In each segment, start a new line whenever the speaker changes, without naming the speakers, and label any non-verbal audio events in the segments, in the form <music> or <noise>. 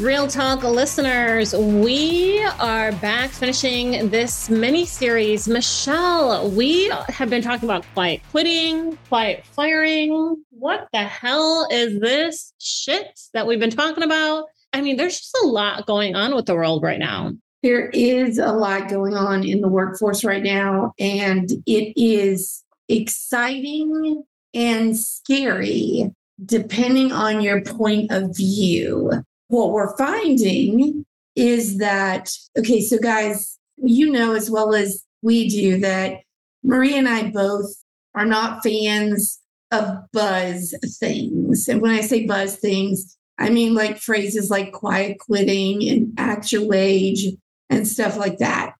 Real Talk listeners. We are back finishing this mini series. Michelle, we have been talking about quiet quitting, quiet firing. What the hell is this shit that we've been talking about? I mean, there's just a lot going on with the world right now.
There is a lot going on in the workforce right now, and it is exciting and scary depending on your point of view. What we're finding is that, okay, so guys, you know as well as we do that Maria and I both are not fans of buzz things. And when I say buzz things, I mean like phrases like quiet quitting and act your wage and stuff like that.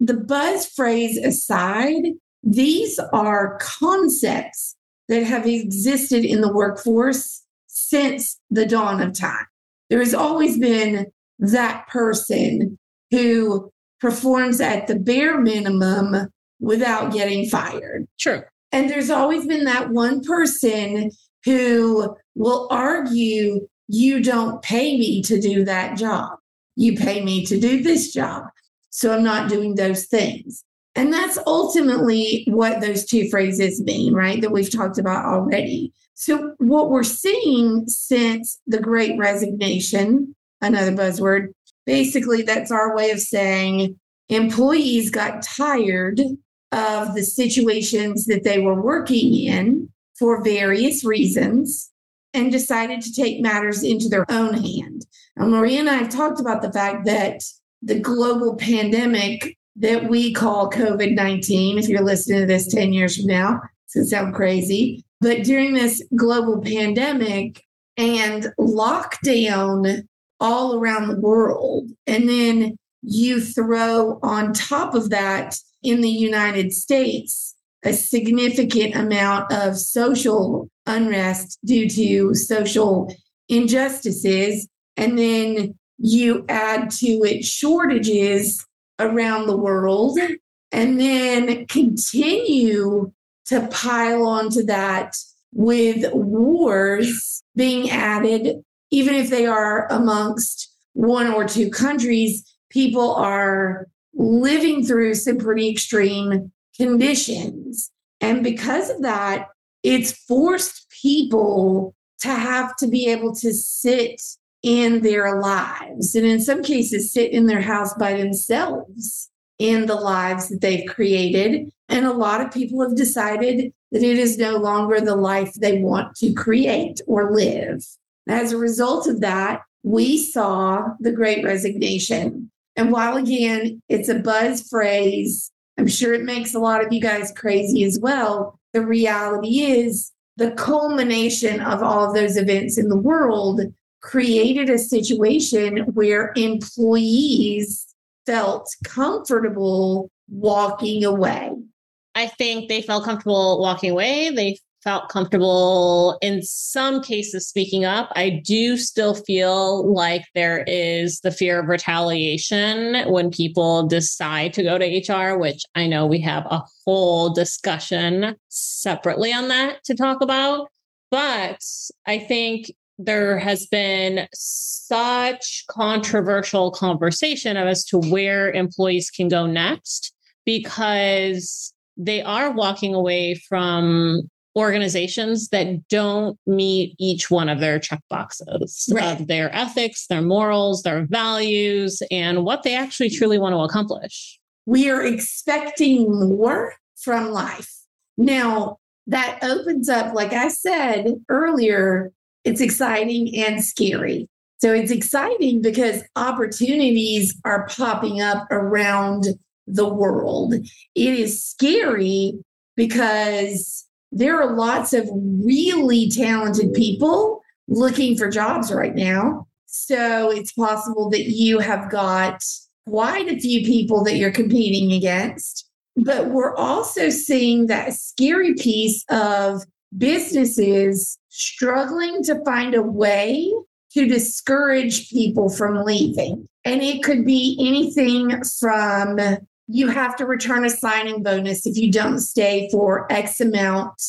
The buzz phrase aside, these are concepts that have existed in the workforce since the dawn of time. There has always been that person who performs at the bare minimum without getting fired.
Sure.
And there's always been that one person who will argue, you don't pay me to do that job. You pay me to do this job. So I'm not doing those things. And that's ultimately what those two phrases mean, right? That we've talked about already. So, what we're seeing since the great resignation, another buzzword, basically that's our way of saying employees got tired of the situations that they were working in for various reasons and decided to take matters into their own hand. And Maria and I have talked about the fact that the global pandemic that we call COVID 19. If you're listening to this 10 years from now, it's going to sound crazy. But during this global pandemic and lockdown all around the world, and then you throw on top of that in the United States a significant amount of social unrest due to social injustices, and then you add to it shortages around the world and then continue to pile onto that with wars being added, even if they are amongst one or two countries, people are living through some pretty extreme conditions. And because of that, it's forced people to have to be able to sit in their lives, and in some cases, sit in their house by themselves in the lives that they've created. And a lot of people have decided that it is no longer the life they want to create or live. As a result of that, we saw the great resignation. And while again, it's a buzz phrase, I'm sure it makes a lot of you guys crazy as well. The reality is the culmination of all of those events in the world created a situation where employees felt comfortable walking away.
I think they felt comfortable walking away. They felt comfortable in some cases speaking up. I do still feel like there is the fear of retaliation when people decide to go to HR, which I know we have a whole discussion separately on that to talk about. But I think there has been such controversial conversation as to where employees can go next because they are walking away from organizations that don't meet each one of their check boxes right. of their ethics, their morals, their values, and what they actually truly want to accomplish.
We are expecting more from life. Now, that opens up, like I said earlier, it's exciting and scary. So it's exciting because opportunities are popping up around the world. It is scary because there are lots of really talented people looking for jobs right now. So it's possible that you have got quite a few people that you're competing against. But we're also seeing that scary piece of businesses struggling to find a way to discourage people from leaving. And it could be anything from you have to return a signing bonus if you don't stay for X amount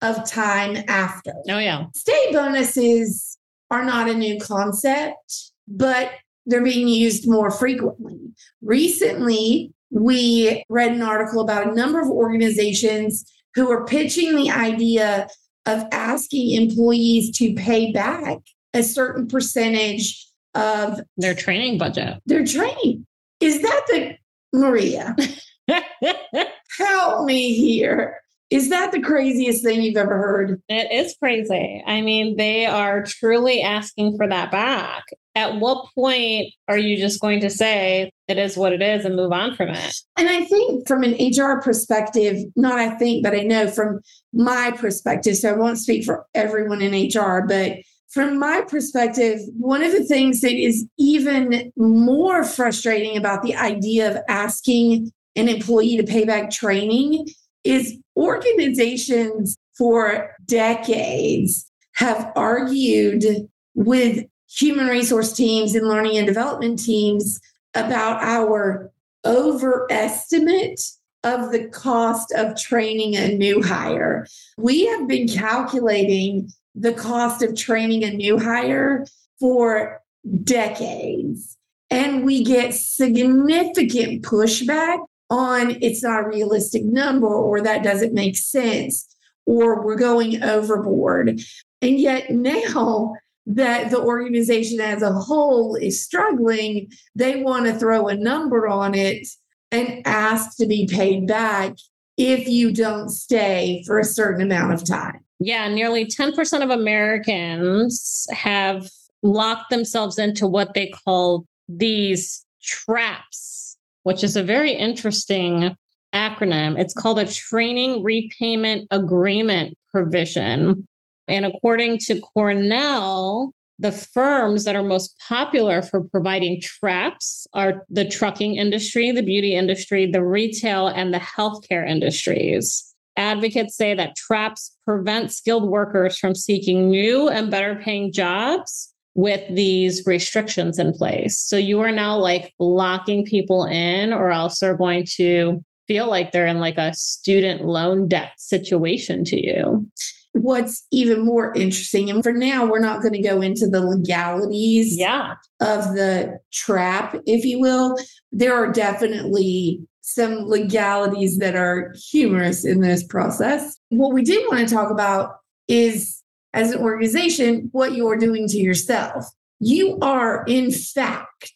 of time after.
Oh, yeah.
Stay bonuses are not a new concept. but they're being used more frequently. Recently, we read an article about a number of organizations who are pitching the idea of asking employees to pay back a certain percentage of
their training budget.
Their training. Is that the Maria? <laughs> Help me here. Is that the craziest thing you've ever heard?
It is crazy. I mean, they are truly asking for that back. At what point are you just going to say it is what it is and move on from it?
And I think from an HR perspective, not I think, but I know from my perspective, so I won't speak for everyone in HR, but from my perspective, one of the things that is even more frustrating about the idea of asking an employee to pay back training is organizations for decades have argued with human resource teams and learning and development teams about our overestimate of the cost of training a new hire. We have been calculating the cost of training a new hire for decades. And we get significant pushback on it's not a realistic number or that doesn't make sense or we're going overboard. And yet now that the organization as a whole is struggling, they want to throw a number on it and ask to be paid back if you don't stay for a certain amount of time.
Yeah, nearly 10% of Americans have locked themselves into what they call these traps, which is a very interesting acronym. It's called a training repayment agreement provision. And according to Cornell, the firms that are most popular for providing traps are the trucking industry, the beauty industry, the retail, and the healthcare industries. Advocates say that traps prevent skilled workers from seeking new and better paying jobs with these restrictions in place. So you are now like locking people in, or else they're going to feel like they're in like a student loan debt situation to you.
What's even more interesting, and for now, we're not going to go into the legalities
yeah.
of the trap, if you will. There are definitely some legalities that are humorous in this process. What we did want to talk about is, as an organization, what you're doing to yourself. You are, in fact,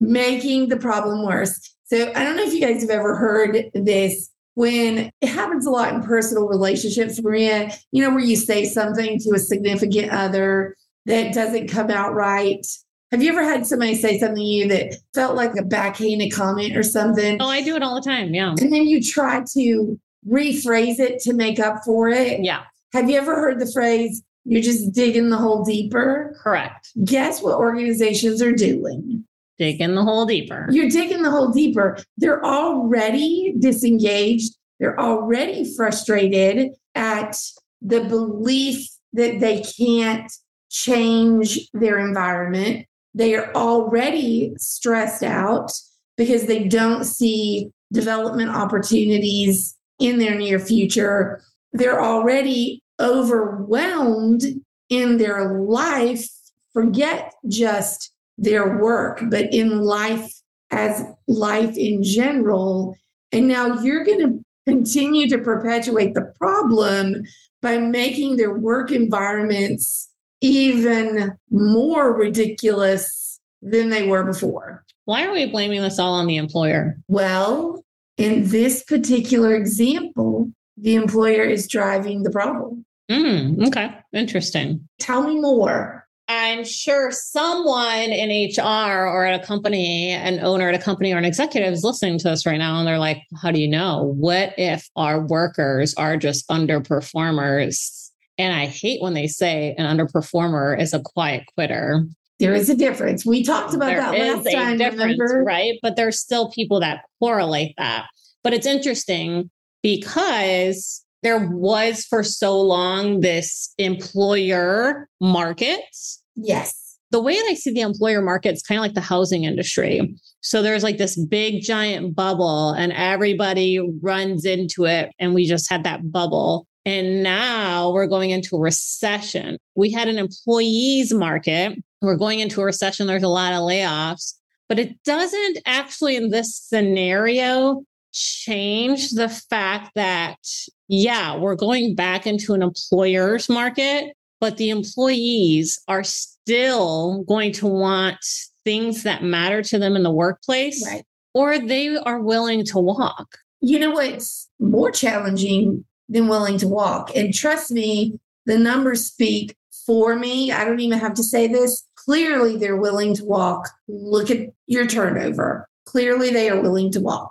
making the problem worse. So I don't know if you guys have ever heard this when it happens a lot in personal relationships, Maria, you know, where you say something to a significant other that doesn't come out right have you ever had somebody say something to you that felt like a backhanded comment or something?
Oh, I do it all the time. Yeah.
And then you try to rephrase it to make up for it.
Yeah.
Have you ever heard the phrase, you're just digging the hole deeper?
Correct.
Guess what organizations are doing?
Digging the hole deeper.
You're digging the hole deeper. They're already disengaged. They're already frustrated at the belief that they can't change their environment. They are already stressed out because they don't see development opportunities in their near future. They're already overwhelmed in their life. Forget just their work, but in life as life in general. And now you're going to continue to perpetuate the problem by making their work environments even more ridiculous than they were before.
Why are we blaming this all on the employer?
Well, in this particular example, the employer is driving the problem.
Mm, okay, interesting.
Tell me more.
I'm sure someone in HR or at a company, an owner at a company or an executive is listening to us right now and they're like, how do you know? What if our workers are just underperformers and I hate when they say an underperformer is a quiet quitter.
There is a difference. We talked about there that last time, remember?
Right. But there's still people that correlate that. But it's interesting because there was for so long this employer market.
Yes.
The way that I see the employer market is kind of like the housing industry. So there's like this big giant bubble and everybody runs into it. And we just had that bubble And now we're going into a recession. We had an employees market. We're going into a recession. There's a lot of layoffs, but it doesn't actually, in this scenario, change the fact that, yeah, we're going back into an employer's market, but the employees are still going to want things that matter to them in the workplace,
Right.
or they are willing to walk.
You know what's more challenging than willing to walk? And trust me, the numbers speak for me. I don't even have to say this. Clearly, they're willing to walk. Look at your turnover. Clearly, they are willing to walk.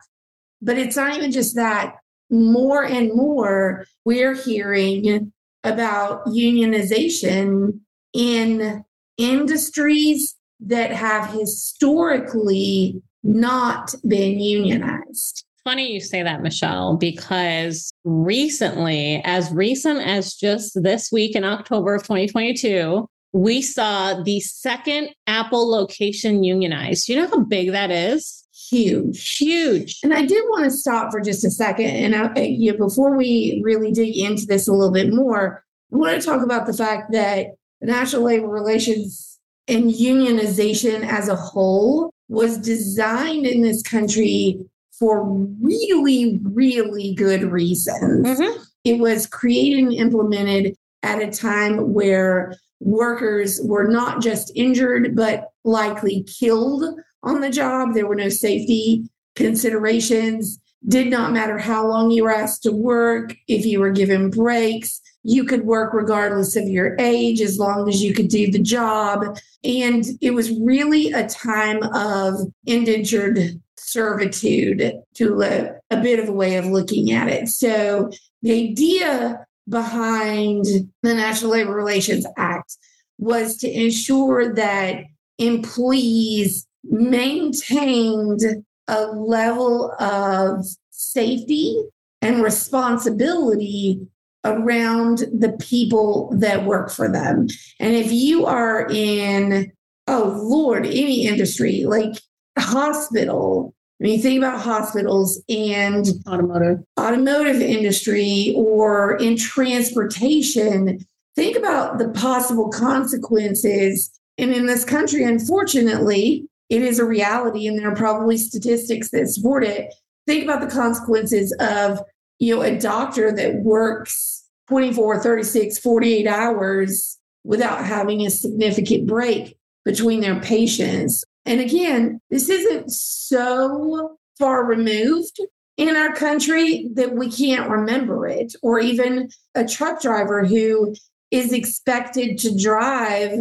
But it's not even just that. More and more, we're hearing about unionization in industries that have historically not been unionized.
Funny you say that, Michelle, because recently, as recent as just this week in October of 2022, we saw the second Apple location unionized. You know how big that is?
Huge.
Huge.
And I did want to stop for just a second. And I, you know, before we really dig into this a little bit more, I want to talk about the fact that National Labor Relations and unionization as a whole was designed in this country for really, really good reasons.
Mhm.
It was created and implemented at a time where workers were not just injured, but likely killed on the job. There were no safety considerations. Did not matter how long you were asked to work, if you were given breaks, you could work regardless of your age as long as you could do the job. And it was really a time of indentured servitude to a, a bit of a way of looking at it. So the idea behind the National Labor Relations Act was to ensure that employees maintained a level of safety and responsibility around the people that work for them. And if you are in, oh Lord, any industry like hospital, I mean, think about hospitals and
Automotive.
automotive industry or in transportation, think about the possible consequences. And in this country, unfortunately, it is a reality, and there are probably statistics that support it. Think about the consequences of, you know, a doctor that works 24, 36, 48 hours without having a significant break between their patients. And again, this isn't so far removed in our country that we can't remember it, or even a truck driver who is expected to drive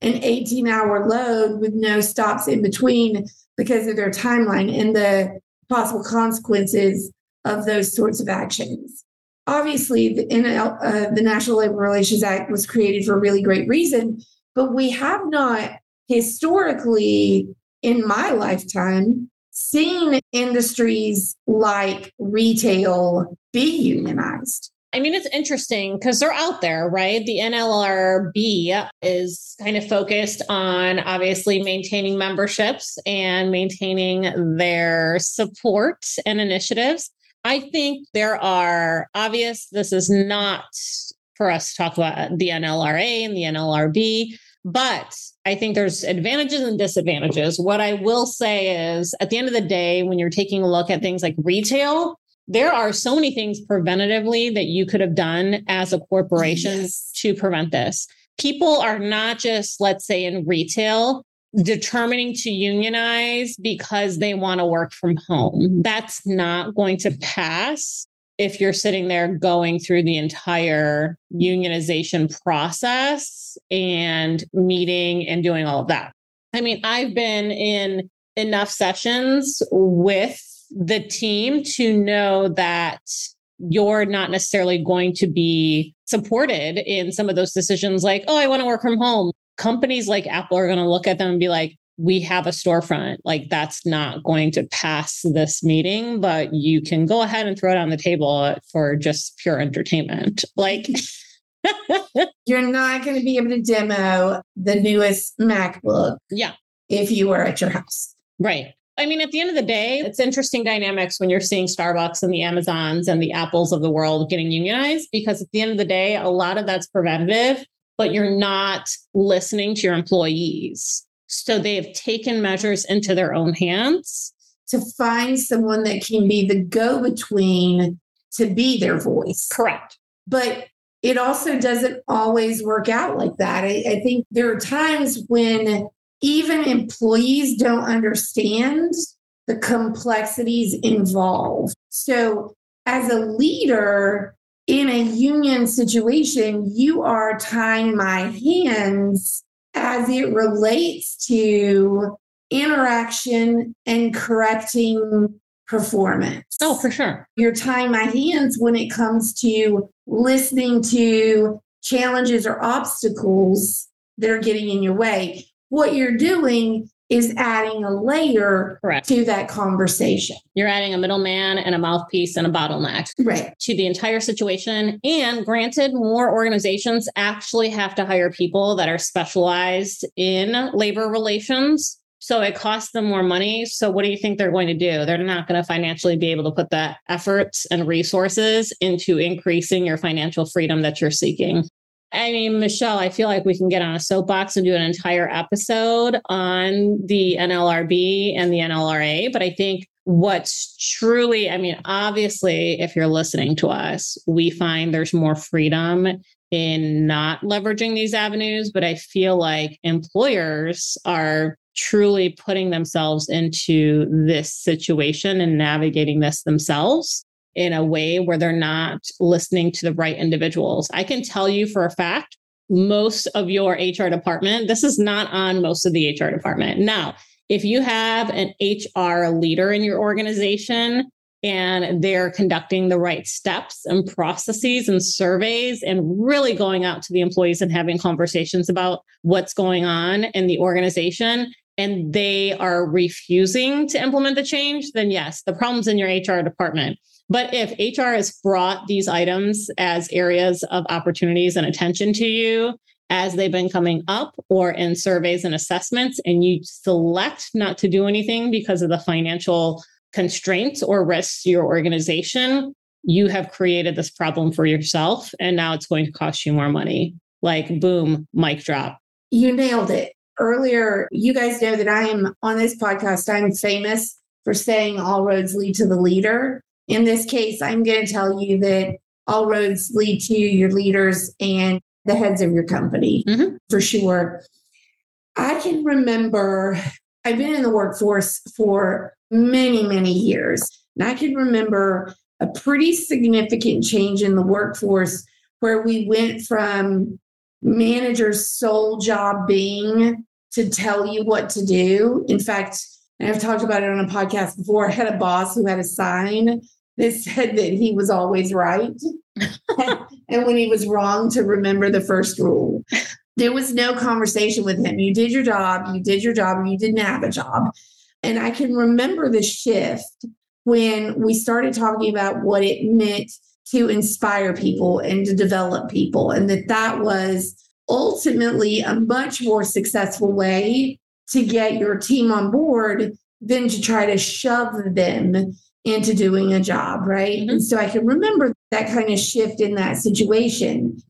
an 18 hour load with no stops in between because of their timeline and the possible consequences of those sorts of actions. Obviously, the, NL, uh, the National Labor Relations Act was created for a really great reason, but we have not historically, in my lifetime, seen industries like retail be unionized.
I mean, it's interesting because they're out there, right? The NLRB is kind of focused on obviously maintaining memberships and maintaining their support and initiatives. I think there are obvious, this is not for us to talk about the NLRA and the NLRB, but I think there's advantages and disadvantages. What I will say is at the end of the day, when you're taking a look at things like retail, there are so many things preventatively that you could have done as a corporation
Yes.
to prevent this. People are not just, let's say, in retail, determining to unionize because they want to work from home. That's not going to pass if you're sitting there going through the entire unionization process and meeting and doing all of that. I mean, I've been in enough sessions with the team to know that you're not necessarily going to be supported in some of those decisions like oh i want to work from home. Companies like apple are going to look at them and be like we have a storefront. Like that's not going to pass this meeting but you can go ahead and throw it on the table for just pure entertainment. Like <laughs>
You're not going to be able to demo the newest MacBook
yeah.
if you were at your house.
right I mean, at the end of the day, it's interesting dynamics when you're seeing Starbucks and the Amazons and the Apples of the world getting unionized, because at the end of the day, a lot of that's preventative, but you're not listening to your employees. So they've taken measures into their own hands
to find someone that can be the go between to be their voice.
Correct.
But it also doesn't always work out like that. I, I think there are times when even employees don't understand the complexities involved. So, as a leader in a union situation, you are tying my hands as it relates to interaction and correcting performance.
Oh, for sure.
You're tying my hands when it comes to listening to challenges or obstacles that are getting in your way. What you're doing is adding a layer
Correct.
to that conversation.
You're adding a middleman and a mouthpiece and a bottleneck
right.
to the entire situation. And granted, more organizations actually have to hire people that are specialized in labor relations so it costs them more money. So what do you think they're going to do? They're not going to financially be able to put that efforts and resources into increasing your financial freedom that you're seeking. I mean, Michelle, I feel like we can get on a soapbox and do an entire episode on the NLRB and the NLRA. But I think what's truly, I mean, obviously, if you're listening to us, we find there's more freedom in not leveraging these avenues. But I feel like employers are truly putting themselves into this situation and navigating this themselves in a way where they're not listening to the right individuals. I can tell you for a fact, most of your HR department, this is not on most of the HR department. Now, if you have an HR leader in your organization and they're conducting the right steps and processes and surveys and really going out to the employees and having conversations about what's going on in the organization, and they are refusing to implement the change, then yes, the problem's in your HR department. But if HR has brought these items as areas of opportunities and attention to you as they've been coming up or in surveys and assessments, and you select not to do anything because of the financial constraints or risks to your organization, you have created this problem for yourself. And now it's going to cost you more money. Like, boom, mic drop.
You nailed it earlier, you guys know that I am on this podcast, I'm famous for saying all roads lead to the leader. In this case, I'm going to tell you that all roads lead to your leaders and the heads of your company mm-hmm. for sure. I can remember, I've been in the workforce for many, many years. And I can remember a pretty significant change in the workforce where we went from manager's sole job being to tell you what to do. In fact, and I've talked about it on a podcast before. I had a boss who had a sign that said that he was always right. <laughs> and when he was wrong, to remember the first rule. There was no conversation with him. You did your job, you did your job, or you didn't have a job. And I can remember the shift when we started talking about what it meant to inspire people and to develop people, and that that was ultimately a much more successful way to get your team on board than to try to shove them into doing a job, right? Mm-hmm. And so I can remember that kind of shift in that situation.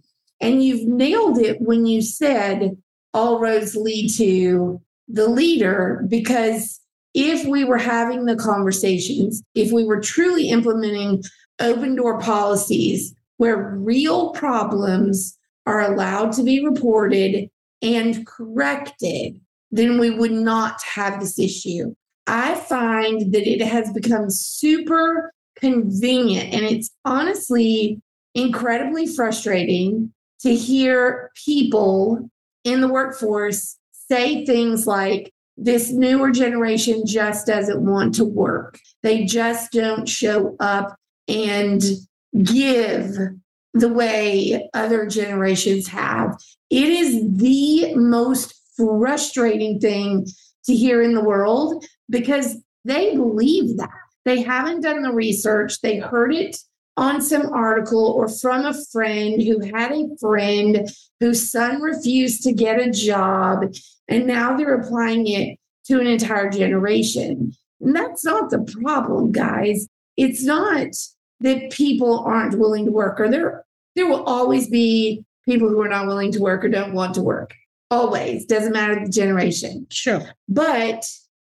And you've nailed it when you said all roads lead to the leader, because if we were having the conversations, if we were truly implementing open door policies where real problems are allowed to be reported and corrected, then we would not have this issue. I find that it has become super convenient and it's honestly incredibly frustrating to hear people in the workforce say things like, this newer generation just doesn't want to work. They just don't show up and give the way other generations have. It is the most frustrating thing to hear in the world because they believe that. They haven't done the research, they heard it on some article or from a friend who had a friend whose son refused to get a job, and now they're applying it to an entire generation. And that's not the problem, guys. It's not that people aren't willing to work, or there there will always be people who are not willing to work or don't want to work. Always. Doesn't matter the generation.
Sure.
But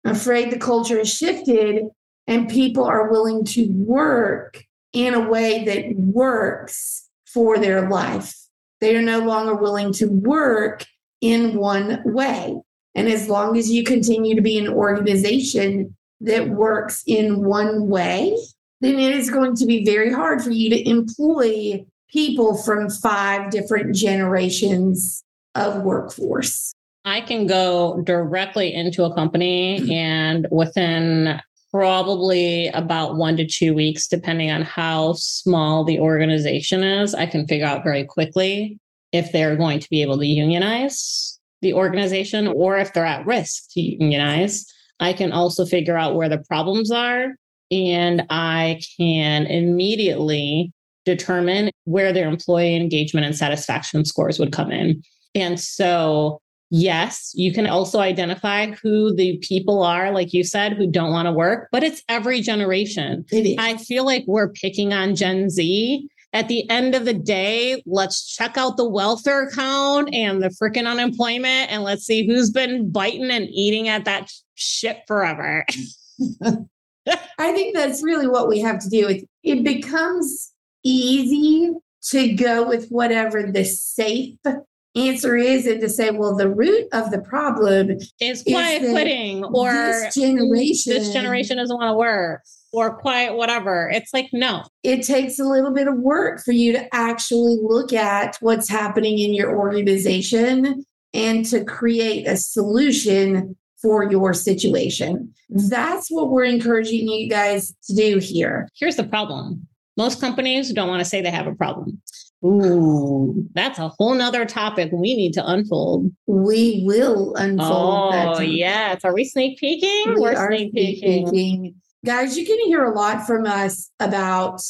I'm afraid the culture has shifted and people are willing to work in a way that works for their life. They are no longer willing to work in one way. And as long as you continue to be an organization that works in one way, then it is going to be very hard for you to employ people from five different generations of workforce.
I can go directly into a company mm-hmm. and within probably about one to two weeks, depending on how small the organization is, I can figure out very quickly if they're going to be able to unionize the organization or if they're at risk to unionize. I can also figure out where the problems are and I can immediately determine where their employee engagement and satisfaction scores would come in. And so, yes, you can also identify who the people are, like you said, who don't want to work, but it's every generation. I feel like we're picking on Gen Z. At the end of the day, let's check out the welfare account and the freaking unemployment and let's see who's been biting and eating at that shit forever. <laughs> <laughs>
I think that's really what we have to do. It, it becomes easy to go with whatever the safe answer is and to say, well, the root of the problem
is quiet is quitting or
this generation.
This generation doesn't want to work or quiet whatever. It's like, no.
It takes a little bit of work for you to actually look at what's happening in your organization and to create a solution for your situation. That's what we're encouraging you guys to do here.
Here's the problem most companies don't want to say they have a problem. Ooh, that's a whole nother topic we need to unfold.
We will unfold.
Oh, yes. Are we sneak peeking?
We We're are sneak peeking. peeking. Guys, you can hear a lot from us about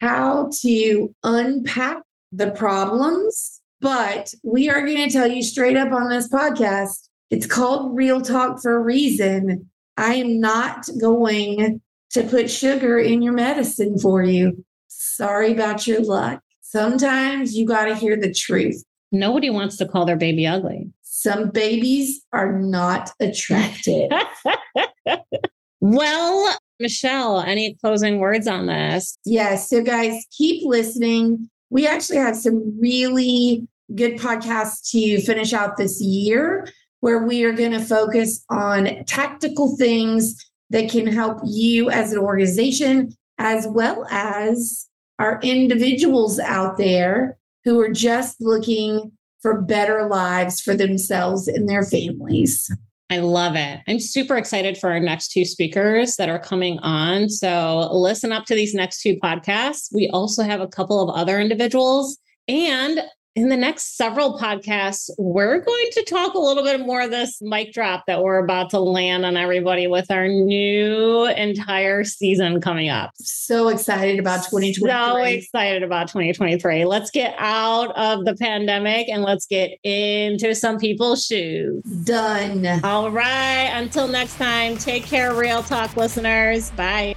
how to unpack the problems, but we are going to tell you straight up on this podcast it's called Real Talk for a reason. I am not going to put sugar in your medicine for you. Sorry about your luck. Sometimes you got to hear the truth.
Nobody wants to call their baby ugly.
Some babies are not attractive. <laughs>
well, Michelle, any closing words on this?
Yes. So, guys, keep listening. We actually have some really good podcasts to finish out this year where we are going to focus on tactical things that can help you as an organization, as well as our individuals out there who are just looking for better lives for themselves and their families.
I love it. I'm super excited for our next two speakers that are coming on. So listen up to these next two podcasts. We also have a couple of other individuals and in the next several podcasts, we're going to talk a little bit more of this mic drop that we're about to land on everybody with our new entire season coming up.
So excited about 2023. So
excited about 2023. Let's get out of the pandemic and let's get into some people's shoes.
Done.
All right. Until next time, take care, Real Talk listeners. Bye.